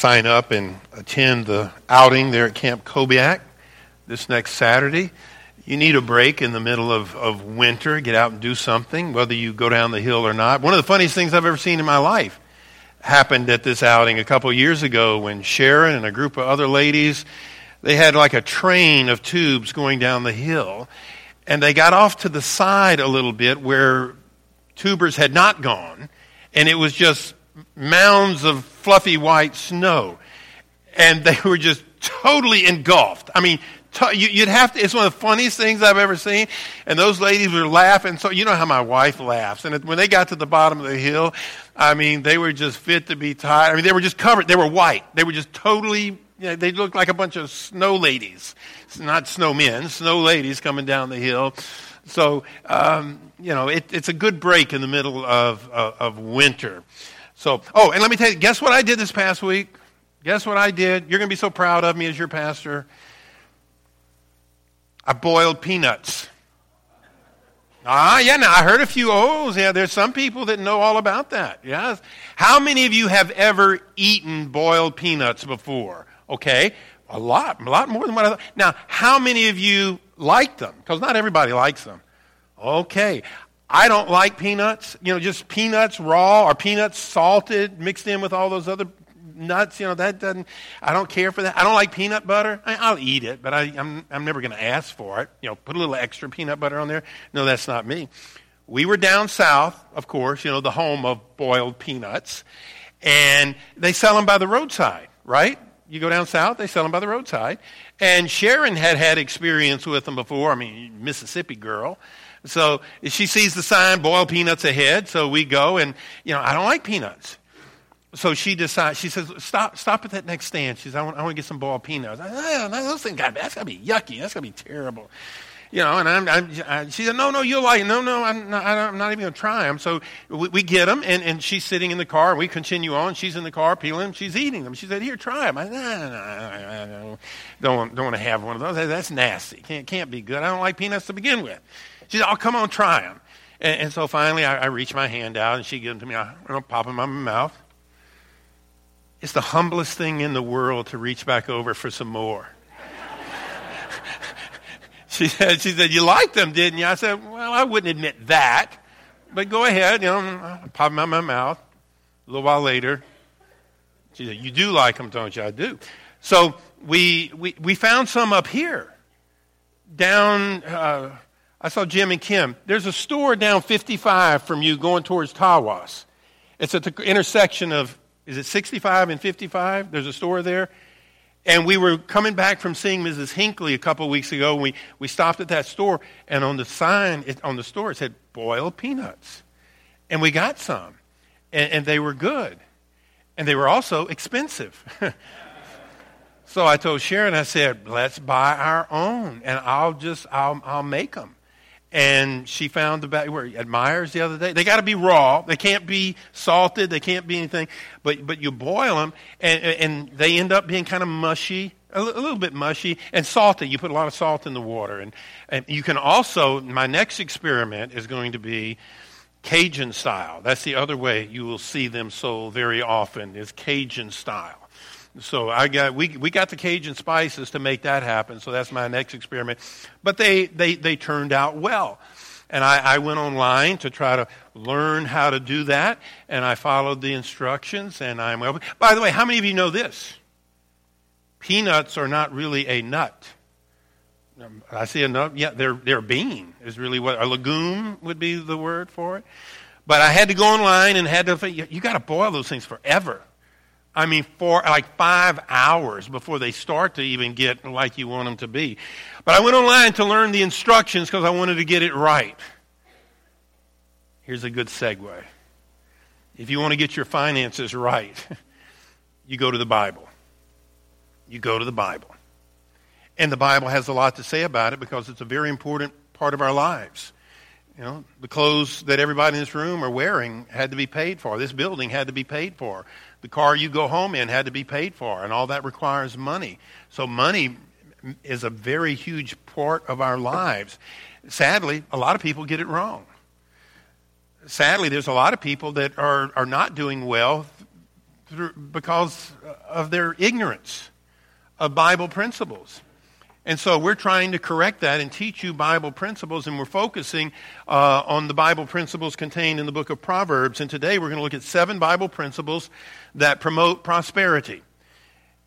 sign up and attend the outing there at Camp Kobiak this next Saturday. You need a break in the middle of, of winter, get out and do something, whether you go down the hill or not. One of the funniest things I've ever seen in my life happened at this outing a couple years ago when Sharon and a group of other ladies, they had like a train of tubes going down the hill, and they got off to the side a little bit where tubers had not gone, and it was just mounds of fluffy white snow. And they were just totally engulfed. I mean, you'd have to, it's one of the funniest things I've ever seen. And those ladies were laughing. So, you know how my wife laughs. And when they got to the bottom of the hill, I mean, they were just fit to be tied. I mean, they were just covered. They were white. They were just totally, you know, they looked like a bunch of snow ladies. Not snowmen, snow ladies coming down the hill. So, um, you know, it, it's a good break in the middle of, of, of winter. So, oh, and let me tell you, guess what I did this past week? Guess what I did? You're going to be so proud of me as your pastor. I boiled peanuts. Ah, yeah, now I heard a few ohs. Yeah, there's some people that know all about that. Yes. How many of you have ever eaten boiled peanuts before? Okay. A lot, a lot more than what I thought. Now, how many of you like them? Because not everybody likes them. Okay. I don't like peanuts, you know, just peanuts raw or peanuts salted mixed in with all those other nuts, you know, that doesn't, I don't care for that. I don't like peanut butter. I, will eat it, but I, I'm, I'm never going to ask for it. You know, put a little extra peanut butter on there. No, that's not me. We were down south, of course, you know, the home of boiled peanuts, and they sell them by the roadside, right? You go down south, they sell them by the roadside. And Sharon had had experience with them before. I mean, Mississippi girl. So she sees the sign, boiled peanuts ahead. So we go, and, you know, I don't like peanuts. So she decides, she says, stop, stop at that next stand. She says, I want, I want to get some boiled peanuts. I, oh, those things, got, that's going to be yucky. That's going to be terrible. You know, and I'm, I'm I, she said, no, no, you'll like. No, no, I'm not, I'm not even going to try them. So we, we, get them, and, and she's sitting in the car, and we continue on. She's in the car peeling them. She's eating them. She said, here, try them. I said, nah, nah, nah, don't, don't want to have one of those. That's nasty. Can't, can't be good. I don't like peanuts to begin with. She said, oh, come on, try them. And, and so finally, I, I, reach my hand out, and she gives them to me. I, I pop them in my mouth. It's the humblest thing in the world to reach back over for some more. she said, she said, you liked them, didn't you? I said, well, I wouldn't admit that. But go ahead, you know, I pop them in my mouth. A little while later, she said, you do like them, don't you? I do. So we, we, we found some up here down uh, I saw Jim and Kim. There's a store down 55 from you going towards Tawas. It's at the intersection of, is it 65 and 55? There's a store there. And we were coming back from seeing Mrs. Hinckley a couple of weeks ago. We, we stopped at that store, and on the sign it, on the store it said boiled peanuts. And we got some, and, and they were good. And they were also expensive. so I told Sharon, I said, let's buy our own, and I'll just, I'll, I'll make them and she found the bag where at Meijer's the other day. They got to be raw. They can't be salted. They can't be anything. But but you boil them, and and they end up being kind of mushy, a, little bit mushy, and salty. You put a lot of salt in the water, and and you can also. My next experiment is going to be. Cajun style. That's the other way you will see them sold very often is Cajun style. So I got we we got the Cajun spices to make that happen. So that's my next experiment. But they they they turned out well. And I, I went online to try to learn how to do that, and I followed the instructions, and I'm well. By the way, how many of you know this? Peanuts are not really a nut. I see a nut. Yeah, they're, they're a bean, is really what a legume would be the word for it. But I had to go online and had to, you got to boil those things forever. I mean, for like five hours before they start to even get like you want them to be. But I went online to learn the instructions because I wanted to get it right. Here's a good segue. If you want to get your finances right, you go to the Bible. You go to the Bible. And the Bible has a lot to say about it because it's a very important part of our lives. You know, the clothes that everybody in this room are wearing had to be paid for. This building had to be paid for. The car you go home in had to be paid for, and all that requires money. So money is a very huge part of our lives. Sadly, a lot of people get it wrong. Sadly, there's a lot of people that are, are not doing well through, because of their ignorance of Bible principles. And so we're trying to correct that and teach you Bible principles, and we're focusing uh, on the Bible principles contained in the book of Proverbs. And today we're going to look at seven Bible principles that promote prosperity.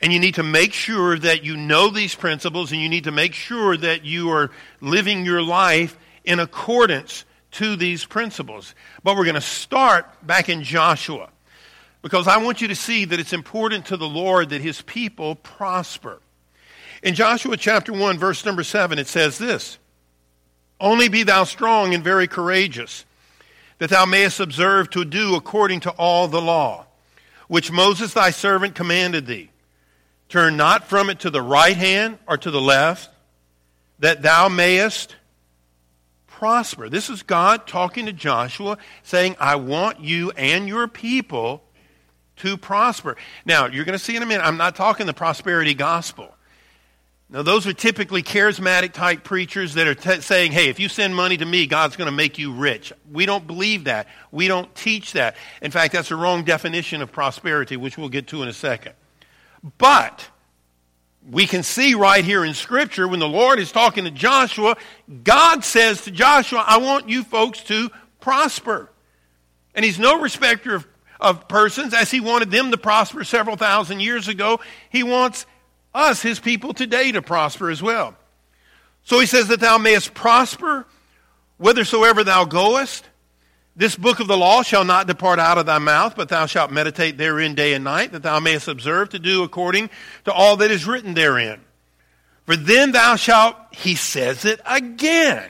And you need to make sure that you know these principles, and you need to make sure that you are living your life in accordance to these principles. But we're going to start back in Joshua because I want you to see that it's important to the Lord that his people prosper. In Joshua chapter 1, verse number 7, it says this Only be thou strong and very courageous, that thou mayest observe to do according to all the law, which Moses thy servant commanded thee. Turn not from it to the right hand or to the left, that thou mayest prosper. This is God talking to Joshua, saying, I want you and your people to prosper. Now, you're going to see in a minute, I'm not talking the prosperity gospel. Now, those are typically charismatic type preachers that are t- saying, hey, if you send money to me, God's going to make you rich. We don't believe that. We don't teach that. In fact, that's a wrong definition of prosperity, which we'll get to in a second. But we can see right here in Scripture when the Lord is talking to Joshua, God says to Joshua, I want you folks to prosper. And He's no respecter of, of persons, as He wanted them to prosper several thousand years ago. He wants us, his people today, to prosper as well. So he says that thou mayest prosper whithersoever thou goest. This book of the law shall not depart out of thy mouth, but thou shalt meditate therein day and night, that thou mayest observe to do according to all that is written therein. For then thou shalt, he says it again,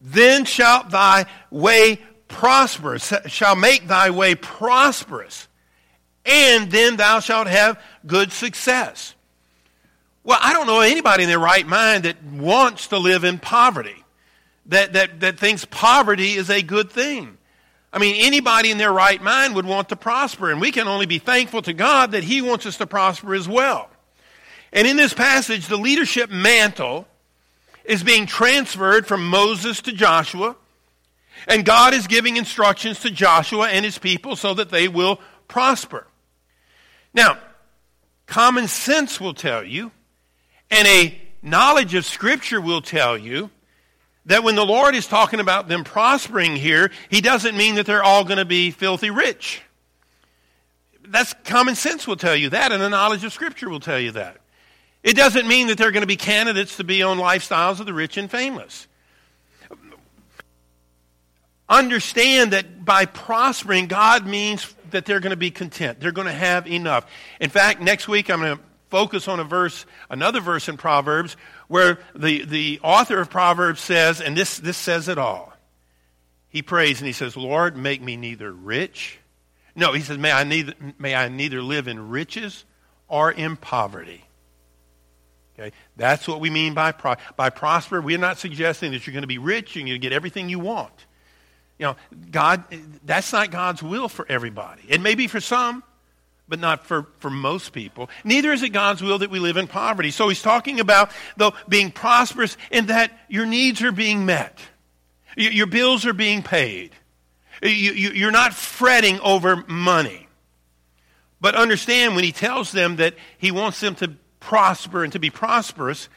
then shalt thy way prosper, shall make thy way prosperous, and then thou shalt have good success. Well, I don't know anybody in their right mind that wants to live in poverty, that, that, that thinks poverty is a good thing. I mean, anybody in their right mind would want to prosper, and we can only be thankful to God that He wants us to prosper as well. And in this passage, the leadership mantle is being transferred from Moses to Joshua, and God is giving instructions to Joshua and his people so that they will prosper. Now, common sense will tell you and a knowledge of Scripture will tell you that when the Lord is talking about them prospering here, He doesn't mean that they're all going to be filthy rich. That's common sense will tell you that, and the knowledge of Scripture will tell you that. It doesn't mean that they're going to be candidates to be on lifestyles of the rich and famous. Understand that by prospering, God means that they're going to be content. They're going to have enough. In fact, next week I'm going to focus on a verse, another verse in Proverbs, where the, the author of Proverbs says, and this, this says it all. He prays and he says, Lord, make me neither rich. No, he says, may I neither, may I neither live in riches or in poverty. Okay, that's what we mean by, pro- by prosper. We're not suggesting that you're going to be rich and you get everything you want. You know, God, that's not God's will for everybody. It may be for some, but not for, for most people. Neither is it God's will that we live in poverty. So he's talking about, though, being prosperous in that your needs are being met, your bills are being paid. You're not fretting over money. But understand when he tells them that he wants them to prosper and to be prosperous,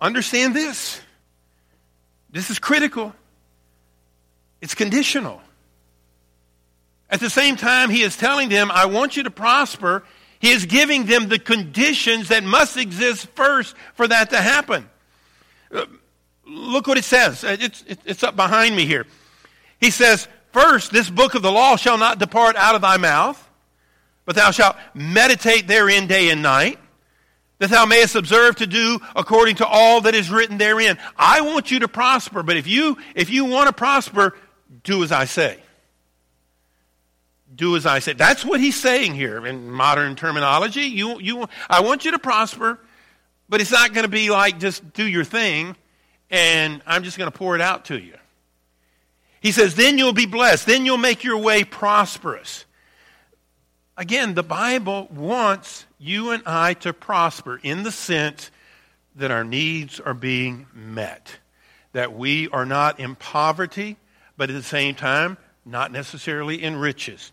understand this. This is critical. It's conditional. At the same time, he is telling them, I want you to prosper. He is giving them the conditions that must exist first for that to happen. Uh, look what it says. Uh, it's, it's up behind me here. He says, First, this book of the law shall not depart out of thy mouth, but thou shalt meditate therein day and night, that thou mayest observe to do according to all that is written therein. I want you to prosper, but if you, if you want to prosper, do as I say do as I say. That's what he's saying here in modern terminology. You, you, I want you to prosper, but it's not going to be like just do your thing and I'm just going to pour it out to you. He says, then you'll be blessed. Then you'll make your way prosperous. Again, the Bible wants you and I to prosper in the sense that our needs are being met, that we are not in poverty, but at the same time, not necessarily in riches.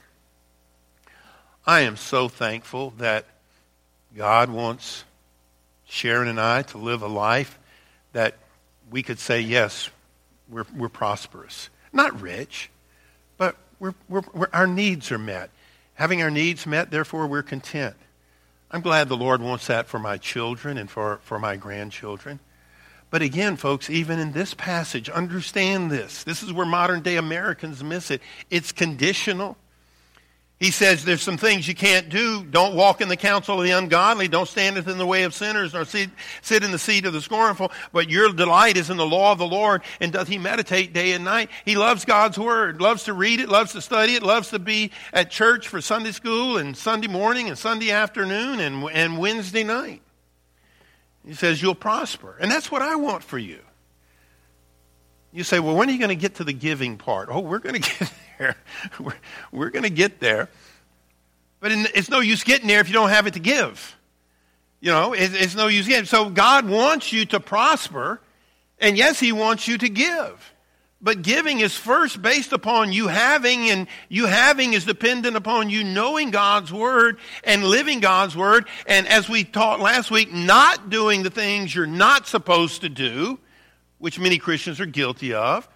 I am so thankful that God wants Sharon and I to live a life that we could say, yes, we're, we're prosperous. Not rich, but we're, we're, we're, our needs are met. Having our needs met, therefore, we're content. I'm glad the Lord wants that for my children and for, for my grandchildren. But again, folks, even in this passage, understand this. This is where modern day Americans miss it. It's conditional. He says there's some things you can't do. Don't walk in the counsel of the ungodly. Don't stand in the way of sinners, nor sit, sit in the seat of the scornful. But your delight is in the law of the Lord, and doth he meditate day and night. He loves God's word, loves to read it, loves to study it, loves to be at church for Sunday school and Sunday morning and Sunday afternoon and, and Wednesday night. He says you'll prosper. And that's what I want for you. You say, well, when are you going to get to the giving part? Oh, we're going to get there. We're, we're going to get there. But it's no use getting there if you don't have it to give. You know, it's, it's no use getting. So God wants you to prosper, and yes, He wants you to give. But giving is first based upon you having, and you having is dependent upon you knowing God's Word and living God's Word. And as we taught last week, not doing the things you're not supposed to do, which many Christians are guilty of.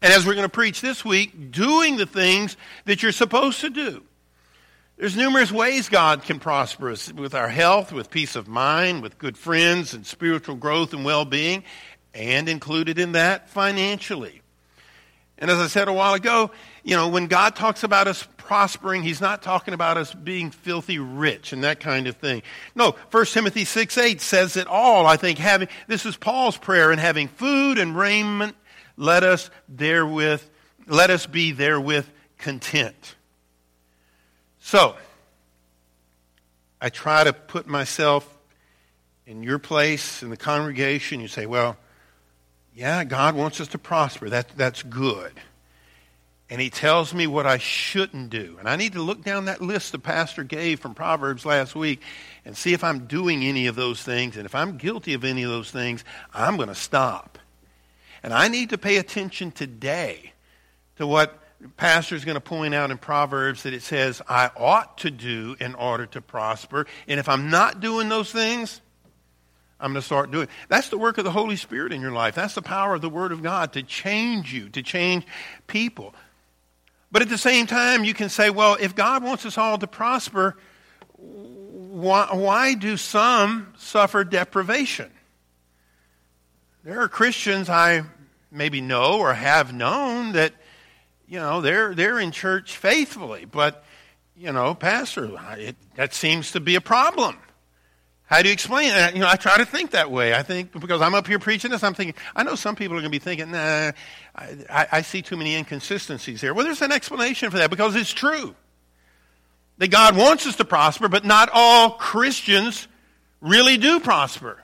And as we're going to preach this week, doing the things that you're supposed to do. There's numerous ways God can prosper us with our health, with peace of mind, with good friends, and spiritual growth and well being, and included in that financially. And as I said a while ago, you know, when God talks about us prospering, he's not talking about us being filthy rich and that kind of thing. No, 1 Timothy 6 8 says it all. I think having, this is Paul's prayer, and having food and raiment let us therewith, let us be therewith content. So, I try to put myself in your place in the congregation. You say, well, yeah, God wants us to prosper. That, that's good. And he tells me what I shouldn't do. And I need to look down that list the pastor gave from Proverbs last week and see if I'm doing any of those things. And if I'm guilty of any of those things, I'm going to stop. And I need to pay attention today to what pastor is going to point out in Proverbs that it says I ought to do in order to prosper. And if I'm not doing those things, I'm going to start doing. That's the work of the Holy Spirit in your life. That's the power of the Word of God to change you, to change people. But at the same time, you can say, well, if God wants us all to prosper, why, why do some suffer deprivation? There are Christians I maybe know or have known that, you know, they're, they're in church faithfully, but, you know, Pastor, it, that seems to be a problem. How do you explain that? You know, I try to think that way. I think because I'm up here preaching this, I'm thinking, I know some people are going to be thinking, nah, I, I see too many inconsistencies here. Well, there's an explanation for that because it's true. That God wants us to prosper, but not all Christians really do prosper.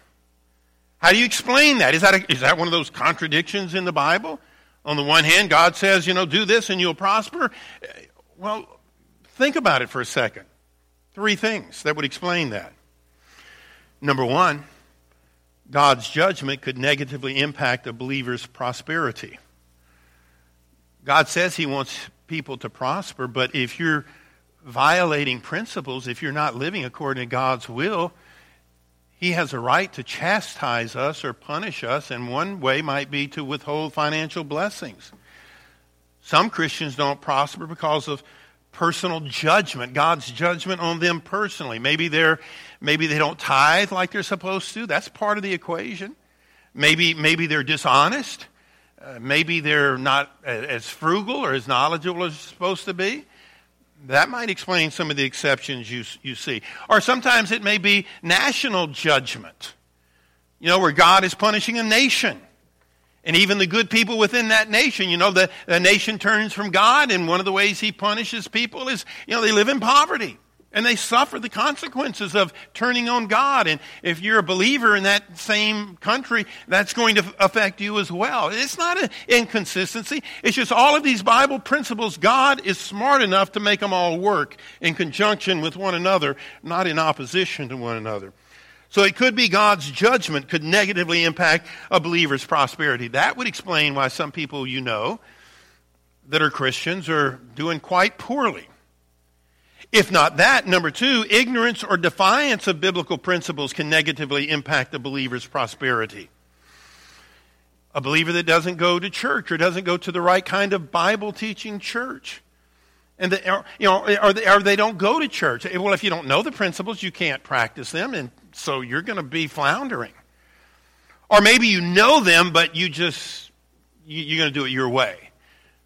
How do you explain that? Is that, a, is that one of those contradictions in the Bible? On the one hand, God says, you know, do this and you'll prosper. Well, think about it for a second. Three things that would explain that. Number one, God's judgment could negatively impact a believer's prosperity. God says He wants people to prosper, but if you're violating principles, if you're not living according to God's will, he has a right to chastise us or punish us, and one way might be to withhold financial blessings. Some Christians don't prosper because of personal judgment, God's judgment on them personally. Maybe they're maybe they don't tithe like they're supposed to. That's part of the equation. Maybe maybe they're dishonest. Uh, maybe they're not as frugal or as knowledgeable as they're supposed to be. That might explain some of the exceptions you, you see. Or sometimes it may be national judgment, you know, where God is punishing a nation. And even the good people within that nation, you know, the, the nation turns from God, and one of the ways he punishes people is, you know, they live in poverty. And they suffer the consequences of turning on God. And if you're a believer in that same country, that's going to affect you as well. It's not an inconsistency. It's just all of these Bible principles, God is smart enough to make them all work in conjunction with one another, not in opposition to one another. So it could be God's judgment could negatively impact a believer's prosperity. That would explain why some people you know that are Christians are doing quite poorly. If not that, number two, ignorance or defiance of biblical principles can negatively impact a believer's prosperity. A believer that doesn't go to church or doesn't go to the right kind of Bible teaching church. And the, you know, or they, or they don't go to church. Well, if you don't know the principles, you can't practice them, and so you're going to be floundering. Or maybe you know them, but you just you, you're going to do it your way.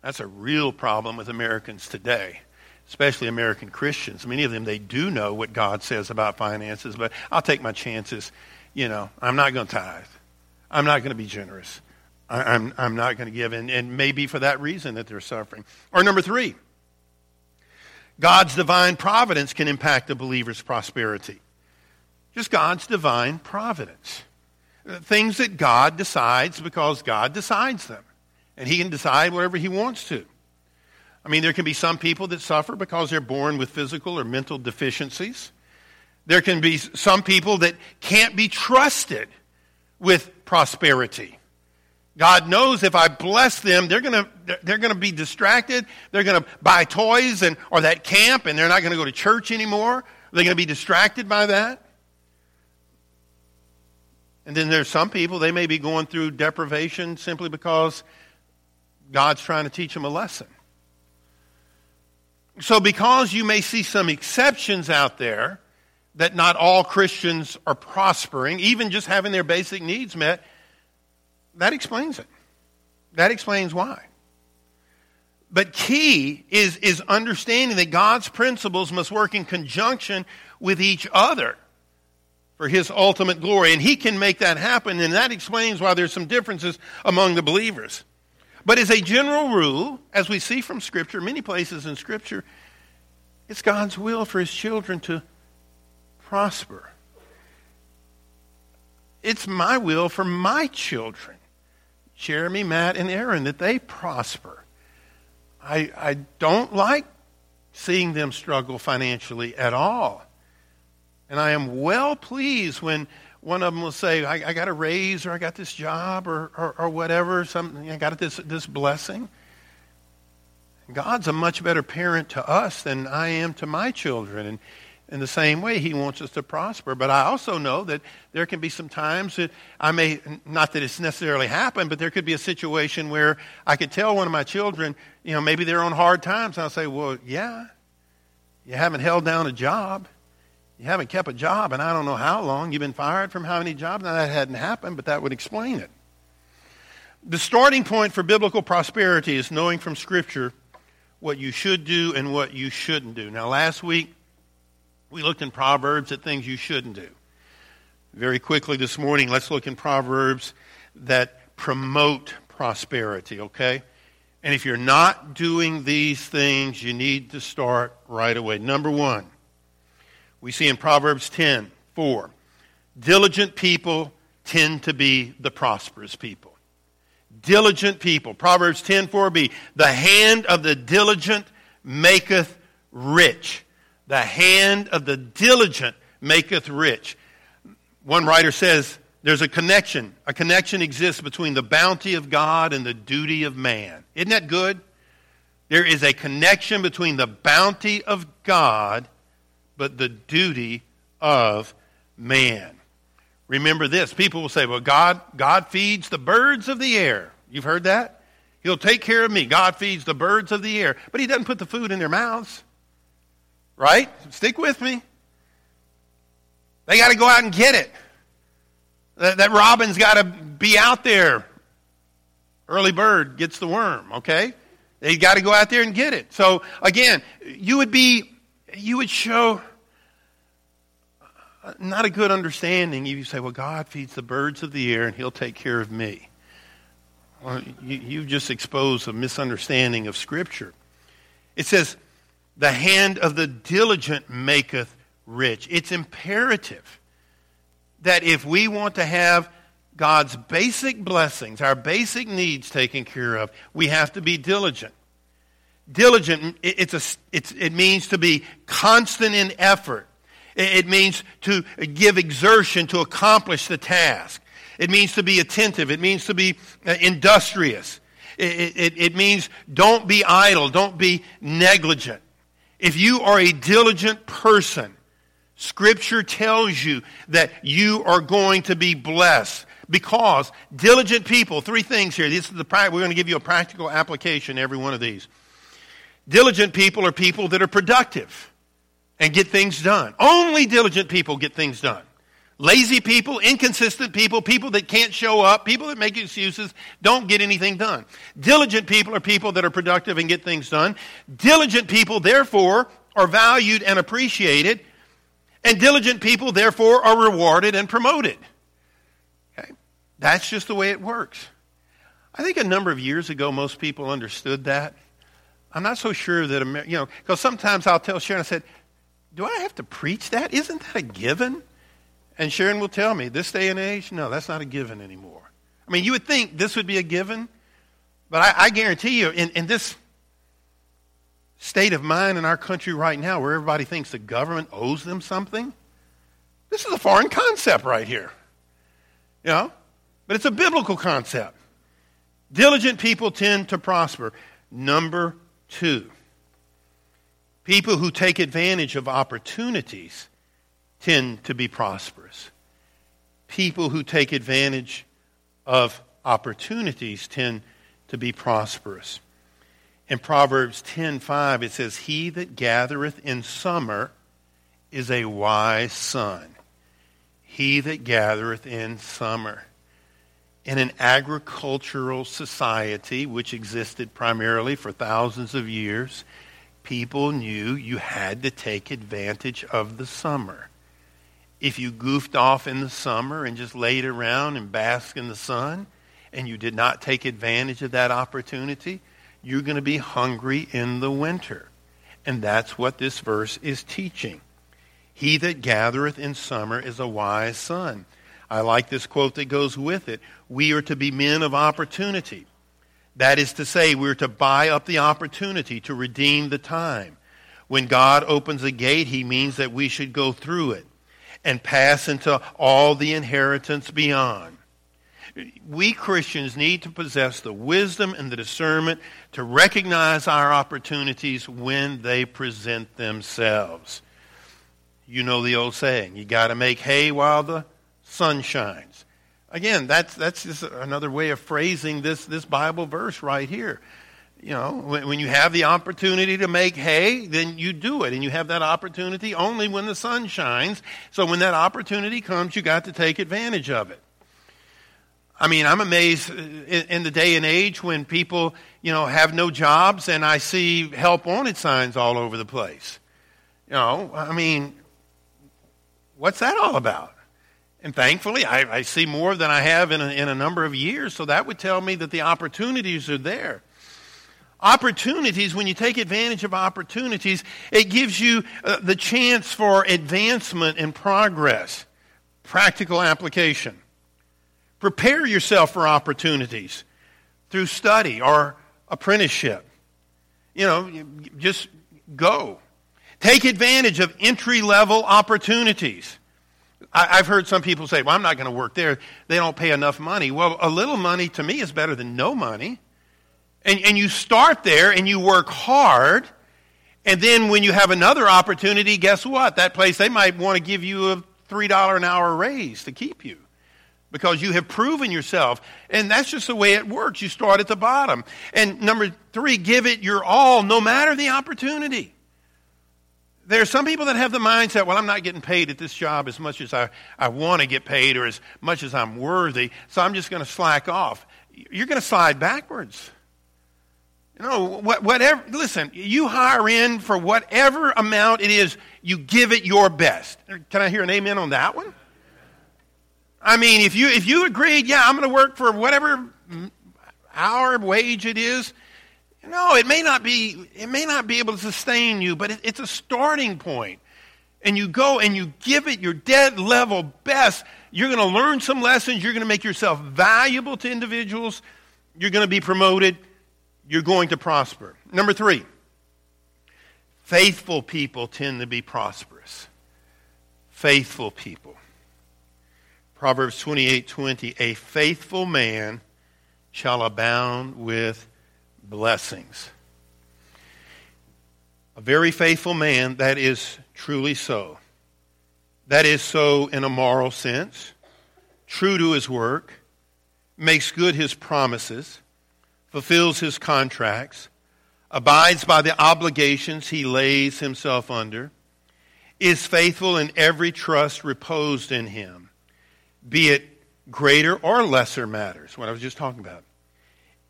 That's a real problem with Americans today especially American Christians. Many of them, they do know what God says about finances, but I'll take my chances. You know, I'm not going to tithe. I'm not going to be generous. I, I'm, I'm not going to give. And, and maybe for that reason that they're suffering. Or number three, God's divine providence can impact a believer's prosperity. Just God's divine providence. Uh, things that God decides because God decides them. And He can decide whatever He wants to. I mean, there can be some people that suffer because they're born with physical or mental deficiencies. There can be some people that can't be trusted with prosperity. God knows if I bless them, they're going to they're going to be distracted. They're going to buy toys and or that camp and they're not going to go to church anymore. They're going to be distracted by that. And then there's some people they may be going through deprivation simply because God's trying to teach them a lesson. So, because you may see some exceptions out there, that not all Christians are prospering, even just having their basic needs met, that explains it. That explains why. But key is, is understanding that God's principles must work in conjunction with each other for his ultimate glory. And he can make that happen, and that explains why there's some differences among the believers. But as a general rule, as we see from Scripture, many places in Scripture, it's God's will for His children to prosper. It's my will for my children, Jeremy, Matt, and Aaron, that they prosper. I, I don't like seeing them struggle financially at all. And I am well pleased when one of them will say, I, I got a raise or I got this job or, or, or whatever, something, I got this, this blessing. God's a much better parent to us than I am to my children. And in the same way, He wants us to prosper. But I also know that there can be some times that I may, not that it's necessarily happened, but there could be a situation where I could tell one of my children, you know, maybe they're on hard times. And I'll say, well, yeah, you haven't held down a job. You haven't kept a job, and I don't know how long. You've been fired from how many jobs? Now, that hadn't happened, but that would explain it. The starting point for biblical prosperity is knowing from Scripture what you should do and what you shouldn't do. Now, last week, we looked in Proverbs at things you shouldn't do. Very quickly this morning, let's look in Proverbs that promote prosperity, okay? And if you're not doing these things, you need to start right away. Number one, we see in Proverbs 10 4, diligent people tend to be the prosperous people. Diligent people. Proverbs 10 4b, the hand of the diligent maketh rich. The hand of the diligent maketh rich. One writer says there's a connection. A connection exists between the bounty of God and the duty of man. Isn't that good? There is a connection between the bounty of God but the duty of man. Remember this. People will say, well, God, God feeds the birds of the air. You've heard that? He'll take care of me. God feeds the birds of the air. But he doesn't put the food in their mouths. Right? Stick with me. They got to go out and get it. That, that robin's got to be out there. Early bird gets the worm, okay? They got to go out there and get it. So again, you would be, you would show not a good understanding if you say, well, God feeds the birds of the air and he'll take care of me. Well, you, you've just exposed a misunderstanding of Scripture. It says, the hand of the diligent maketh rich. It's imperative that if we want to have God's basic blessings, our basic needs taken care of, we have to be diligent. Diligent, it's a, it's, it means to be constant in effort. It means to give exertion to accomplish the task. It means to be attentive. It means to be uh, industrious. It, it, it means don't be idle. Don't be negligent. If you are a diligent person, Scripture tells you that you are going to be blessed because diligent people, three things here. This is the, we're going to give you a practical application, every one of these. Diligent people are people that are productive and get things done. Only diligent people get things done. Lazy people, inconsistent people, people that can't show up, people that make excuses, don't get anything done. Diligent people are people that are productive and get things done. Diligent people, therefore, are valued and appreciated. And diligent people, therefore, are rewarded and promoted. Okay? That's just the way it works. I think a number of years ago, most people understood that. I'm not so sure that, you know, because sometimes I'll tell Sharon, I said, do I have to preach that? Isn't that a given? And Sharon will tell me, this day and age, no, that's not a given anymore. I mean, you would think this would be a given, but I, I guarantee you, in, in this state of mind in our country right now where everybody thinks the government owes them something, this is a foreign concept right here. You know? But it's a biblical concept. Diligent people tend to prosper. Number two, people who take advantage of opportunities tend to be prosperous. People who take advantage of opportunities tend to be prosperous. In Proverbs 10:5 it says he that gathereth in summer is a wise son. He that gathereth in summer. In an agricultural society which existed primarily for thousands of years, people knew you had to take advantage of the summer if you goofed off in the summer and just laid around and basked in the sun and you did not take advantage of that opportunity, you're going to be hungry in the winter. And that's what this verse is teaching. He that gathereth in summer is a wise son. I like this quote that goes with it. We are to be men of opportunity. That is to say, we're to buy up the opportunity to redeem the time. When God opens a gate, he means that we should go through it and pass into all the inheritance beyond. We Christians need to possess the wisdom and the discernment to recognize our opportunities when they present themselves. You know the old saying, you got to make hay while the sun shines. Again, that's, that's just another way of phrasing this, this Bible verse right here you know, when, when, you have the opportunity to make hay, then you do it. And you have that opportunity only when the sun shines. So when that opportunity comes, you got to take advantage of it. I mean, I'm amazed in, in the day and age when people, you know, have no jobs and I see help wanted signs all over the place. You know, I mean, what's that all about? And thankfully, I, I see more than I have in a, in a number of years. So that would tell me that the opportunities are there opportunities, when you take advantage of opportunities, it gives you uh, the chance for advancement and progress. Practical application. Prepare yourself for opportunities through study or apprenticeship. You know, just go. Take advantage of entry level opportunities. I've heard some people say, well, I'm not going to work there. They don't pay enough money. Well, a little money to me is better than no money. And, and you start there and you work hard. And then when you have another opportunity, guess what? That place, they might want to give you a $3 an hour raise to keep you because you have proven yourself. And that's just the way it works. You start at the bottom. And number three, give it your all no matter the opportunity. There are some people that have the mindset, well, I'm not getting paid at this job as much as I, I want to get paid or as much as I'm worthy, so I'm just going to slack off. You're going to slide backwards. You know, whatever, listen, you hire in for whatever amount it is, you give it your best. Can I hear an amen on that one? I mean, if you, if you agreed, yeah, I'm going to work for whatever hour wage it is, no, it may not be, it may not be able to sustain you, but it, it's a starting point. And you go and you give it your dead level best. You're going to learn some lessons. You're going to make yourself valuable to individuals. You're going to be promoted. You're going to prosper. Number three, faithful people tend to be prosperous. Faithful people. Proverbs 28 20, a faithful man shall abound with blessings. A very faithful man, that is truly so. That is so in a moral sense, true to his work, makes good his promises, fulfills his contracts, abides by the obligations he lays himself under, is faithful in every trust reposed in him, be it greater or lesser matters, what I was just talking about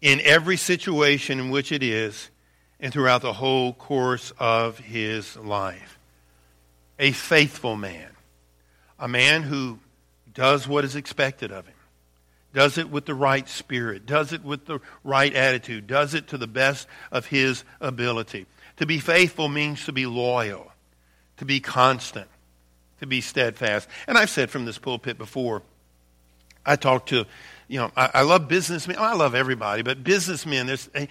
in every situation in which it is and throughout the whole course of his life. A faithful man, a man who does what is expected of him, does it with the right spirit, does it with the right attitude, does it to the best of his ability. To be faithful means to be loyal, to be constant, to be steadfast. And I've said from this pulpit before, I talked to you know, I, I love businessmen. Oh, I love everybody, but businessmen, there's, eh,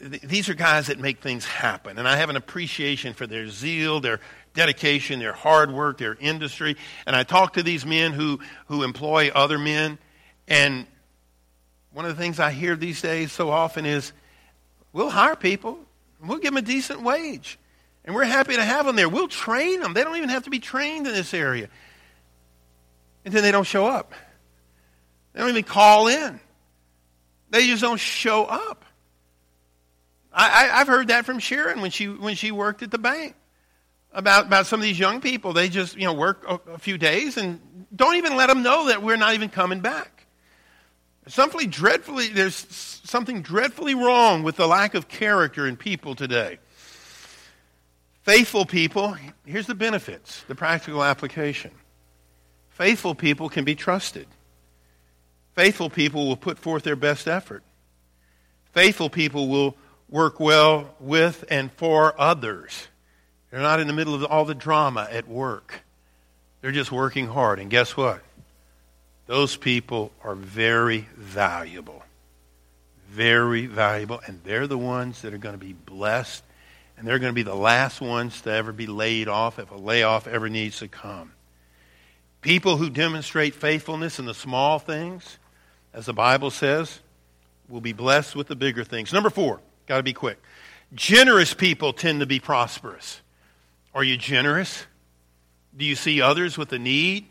these are guys that make things happen. And I have an appreciation for their zeal, their dedication, their hard work, their industry. And I talk to these men who, who employ other men. And one of the things I hear these days so often is we'll hire people, we'll give them a decent wage. And we're happy to have them there. We'll train them. They don't even have to be trained in this area. And then they don't show up. They don't even call in. They just don't show up. I, have heard that from Sharon when she when she worked at the bank about about some of these young people. They just you know work a, a few days and don't even let them know that we're not even coming back. Something dreadfully there's something dreadfully wrong with the lack of character in people today. Faithful people, here's the benefits, the practical application. Faithful people can be trusted. Faithful people will put forth their best effort. Faithful people will work well with and for others. They're not in the middle of all the drama at work. They're just working hard. And guess what? Those people are very valuable. Very valuable. And they're the ones that are going to be blessed. And they're going to be the last ones to ever be laid off if a layoff ever needs to come. People who demonstrate faithfulness in the small things as the Bible says, will be blessed with the bigger things. Number four, got to be quick. Generous people tend to be prosperous. Are you generous? Do you see others with a need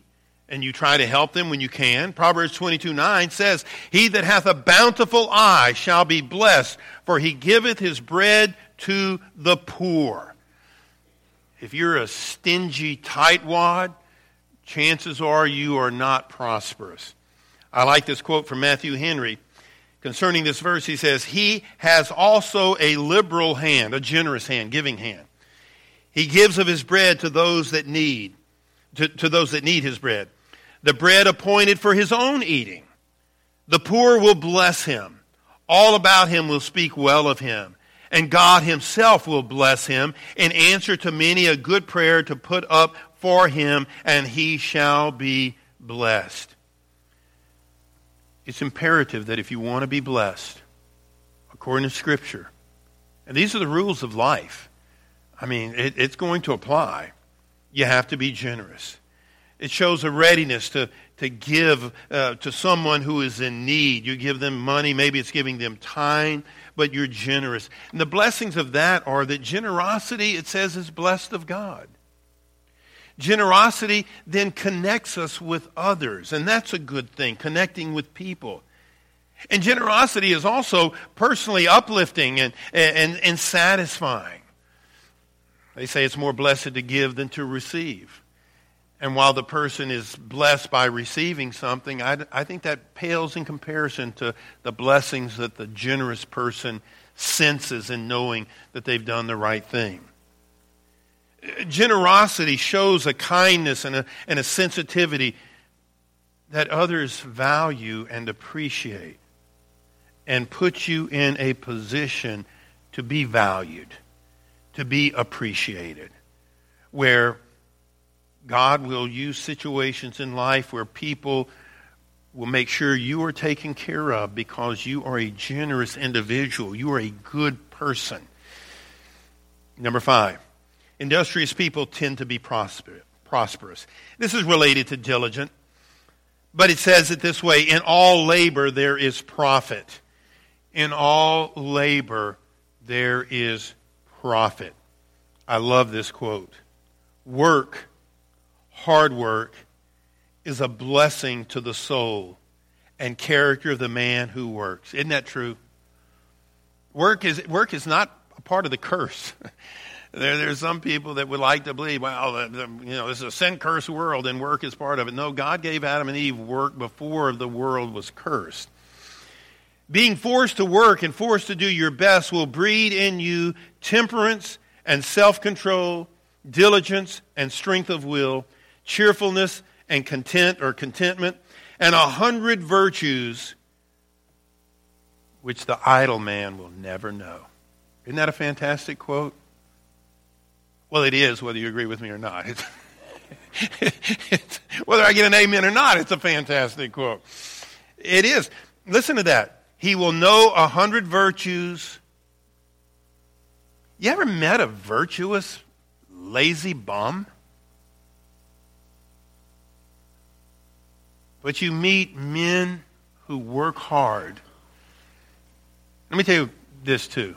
and you try to help them when you can? Proverbs 22 9 says, He that hath a bountiful eye shall be blessed, for he giveth his bread to the poor. If you're a stingy tightwad, chances are you are not prosperous. I like this quote from Matthew Henry. Concerning this verse, he says, He has also a liberal hand, a generous hand, giving hand. He gives of his bread to those that need, to, to those that need his bread. The bread appointed for his own eating. The poor will bless him. All about him will speak well of him. And God himself will bless him in answer to many a good prayer to put up for him, and he shall be blessed. It's imperative that if you want to be blessed, according to Scripture, and these are the rules of life, I mean, it, it's going to apply. You have to be generous. It shows a readiness to, to give uh, to someone who is in need. You give them money, maybe it's giving them time, but you're generous. And the blessings of that are that generosity, it says, is blessed of God. Generosity then connects us with others, and that's a good thing, connecting with people. And generosity is also personally uplifting and, and, and satisfying. They say it's more blessed to give than to receive. And while the person is blessed by receiving something, I, I think that pales in comparison to the blessings that the generous person senses in knowing that they've done the right thing. Generosity shows a kindness and a, and a sensitivity that others value and appreciate and puts you in a position to be valued, to be appreciated, where God will use situations in life where people will make sure you are taken care of because you are a generous individual. You are a good person. Number five, industrious people tend to be prosperous. This is related to diligent, but it says it this way In all labor there is profit. In all labor there is profit. I love this quote. Work hard work is a blessing to the soul and character of the man who works. Isn't that true? Work is, work is not a part of the curse. there, there's some people that would like to believe, well, you know, this is a sin cursed world and work is part of it. No, God gave Adam and Eve work before the world was cursed. Being forced to work and forced to do your best will breed in you temperance and self control, diligence and strength of will cheerfulness, and content or contentment, and a hundred virtues which the idle man will never know. Isn't that a fantastic quote? Well, it is, whether you agree with me or not. It's, it's, whether I get an amen or not, it's a fantastic quote. It is. Listen to that. He will know a hundred virtues. You ever met a virtuous, lazy bum? but you meet men who work hard. Let me tell you this too.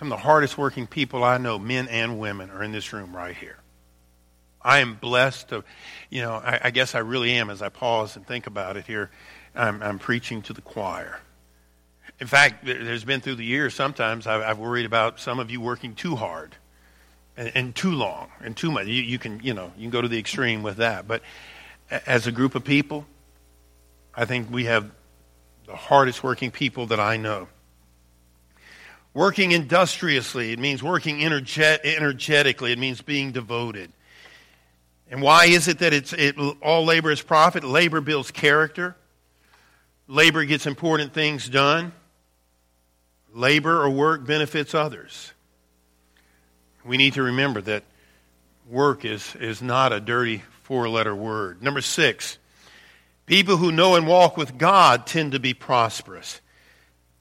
Some of the hardest working people I know, men and women, are in this room right here. I am blessed to, you know, I, I guess I really am as I pause and think about it here. I'm, I'm preaching to the choir. In fact, there's been through the years sometimes I've, I've worried about some of you working too hard and, and too long and too much. You, you, can, you know, you can go to the extreme with that. But as a group of people, I think we have the hardest working people that I know. Working industriously, it means working energet- energetically, it means being devoted. And why is it that it's, it, all labor is profit? Labor builds character. Labor gets important things done. Labor or work benefits others. We need to remember that work is, is not a dirty four letter word. Number six, people who know and walk with God tend to be prosperous.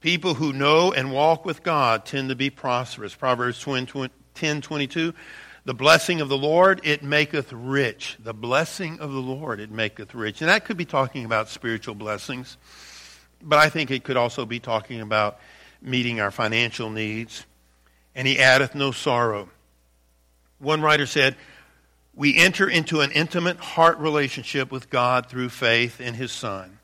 People who know and walk with God tend to be prosperous. Proverbs 10 22. The blessing of the Lord, it maketh rich. The blessing of the Lord, it maketh rich. And that could be talking about spiritual blessings, but I think it could also be talking about meeting our financial needs. And he addeth no sorrow. One writer said, we enter into an intimate heart relationship with God through faith in His Son.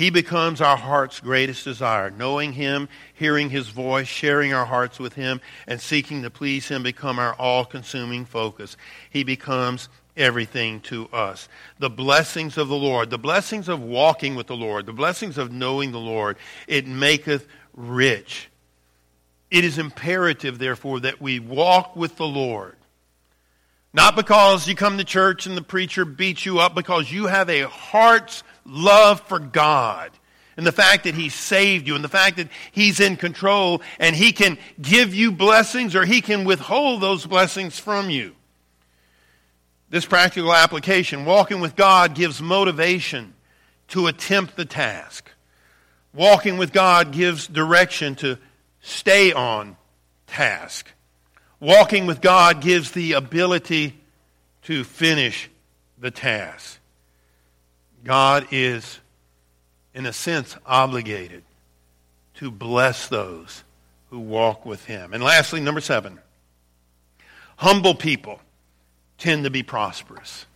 He becomes our heart's greatest desire. Knowing Him, hearing His voice, sharing our hearts with Him, and seeking to please Him become our all consuming focus. He becomes everything to us. The blessings of the Lord, the blessings of walking with the Lord, the blessings of knowing the Lord, it maketh rich. It is imperative, therefore, that we walk with the Lord not because you come to church and the preacher beats you up, because you have a heart's love for God. And the fact that He saved you, and the fact that He's in control, and He can give you blessings or He can withhold those blessings from you. This practical application, walking with God, gives motivation to attempt the task. Walking with God gives direction to stay on task. Walking with God gives the ability to finish the task. God is, in a sense, obligated to bless those who walk with Him. And lastly, number seven, humble people tend to be prosperous.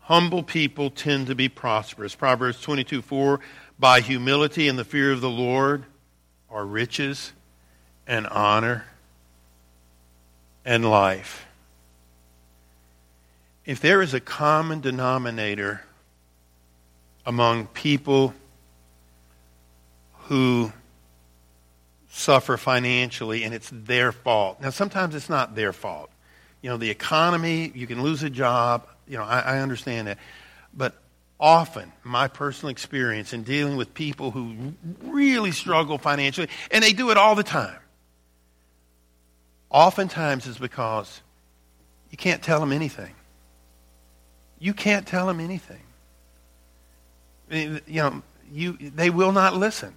Humble people tend to be prosperous. Proverbs 22 4 By humility and the fear of the Lord are riches and honor and life. If there is a common denominator among people who suffer financially and it's their fault. Now, sometimes it's not their fault. You know, the economy, you can lose a job. You know, I, I understand that. But often, my personal experience in dealing with people who really struggle financially, and they do it all the time, oftentimes is because you can't tell them anything. You can't tell them anything. You know, you, they will not listen.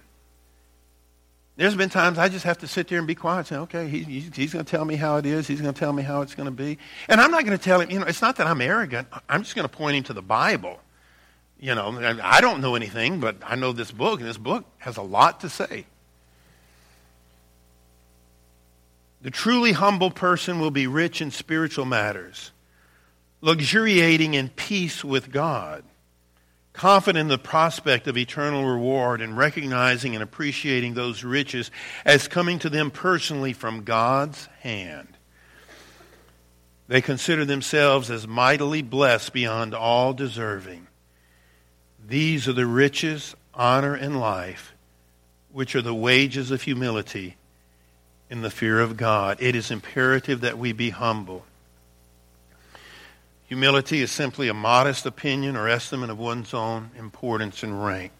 There's been times I just have to sit there and be quiet and say, okay, he, he's going to tell me how it is. He's going to tell me how it's going to be. And I'm not going to tell him, you know, it's not that I'm arrogant. I'm just going to point him to the Bible. You know, I don't know anything, but I know this book, and this book has a lot to say. The truly humble person will be rich in spiritual matters, luxuriating in peace with God confident in the prospect of eternal reward and recognizing and appreciating those riches as coming to them personally from God's hand. They consider themselves as mightily blessed beyond all deserving. These are the riches, honor, and life, which are the wages of humility in the fear of God. It is imperative that we be humble. Humility is simply a modest opinion or estimate of one's own importance and rank.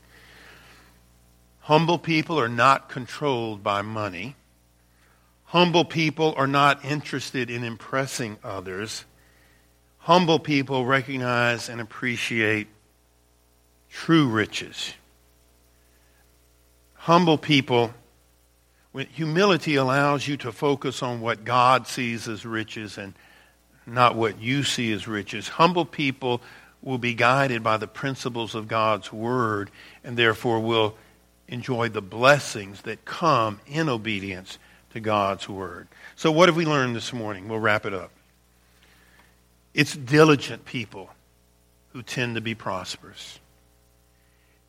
Humble people are not controlled by money. Humble people are not interested in impressing others. Humble people recognize and appreciate true riches. Humble people, humility allows you to focus on what God sees as riches and not what you see as riches. Humble people will be guided by the principles of God's Word and therefore will enjoy the blessings that come in obedience to God's Word. So, what have we learned this morning? We'll wrap it up. It's diligent people who tend to be prosperous.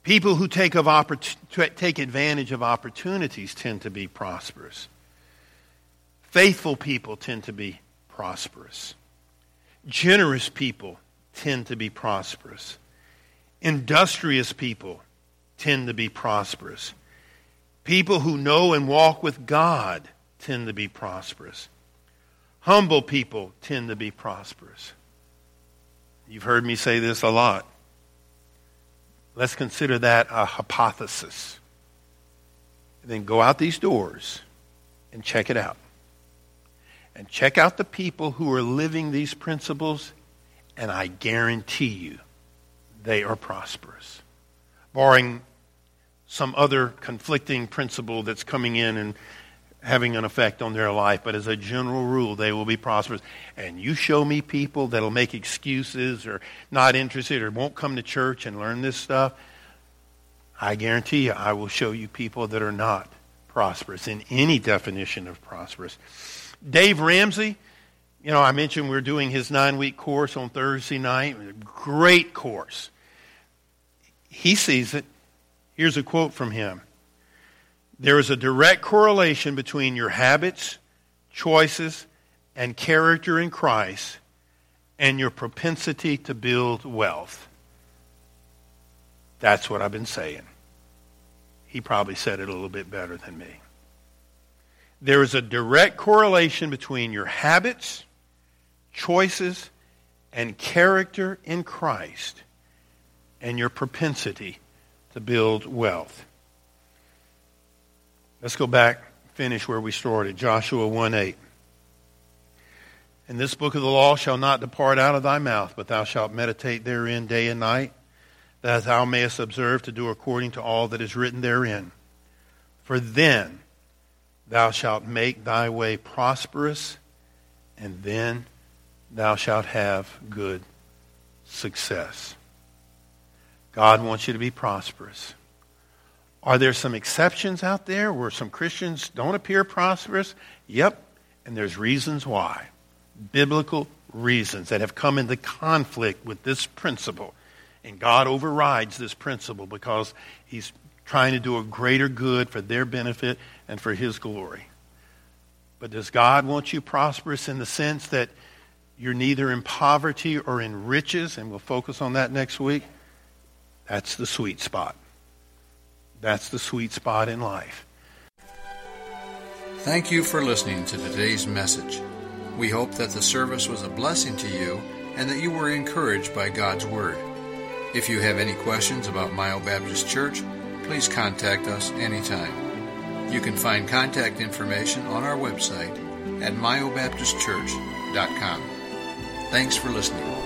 People who take, of oppor- take advantage of opportunities tend to be prosperous. Faithful people tend to be prosperous. Generous people tend to be prosperous. Industrious people tend to be prosperous. People who know and walk with God tend to be prosperous. Humble people tend to be prosperous. You've heard me say this a lot. Let's consider that a hypothesis. And then go out these doors and check it out and check out the people who are living these principles, and I guarantee you they are prosperous. Barring some other conflicting principle that's coming in and having an effect on their life, but as a general rule, they will be prosperous. And you show me people that'll make excuses or not interested or won't come to church and learn this stuff, I guarantee you I will show you people that are not prosperous in any definition of prosperous. Dave Ramsey, you know, I mentioned we're doing his nine week course on Thursday night. Great course. He sees it. Here's a quote from him There is a direct correlation between your habits, choices, and character in Christ and your propensity to build wealth. That's what I've been saying. He probably said it a little bit better than me. There is a direct correlation between your habits, choices, and character in Christ and your propensity to build wealth. Let's go back, finish where we started. Joshua 1 8. And this book of the law shall not depart out of thy mouth, but thou shalt meditate therein day and night, that thou mayest observe to do according to all that is written therein. For then thou shalt make thy way prosperous, and then thou shalt have good success. God wants you to be prosperous. Are there some exceptions out there where some Christians don't appear prosperous? Yep, and there's reasons why. Biblical reasons that have come into conflict with this principle. And God overrides this principle because He's trying to do a greater good for their benefit and for His glory. But does God want you prosperous in the sense that you're neither in poverty or in riches? And we'll focus on that next week. That's the sweet spot. That's the sweet spot in life. Thank you for listening to today's message. We hope that the service was a blessing to you and that you were encouraged by God's Word. If you have any questions about Mio Baptist Church, please contact us anytime. You can find contact information on our website at myobaptistchurch.com. Thanks for listening.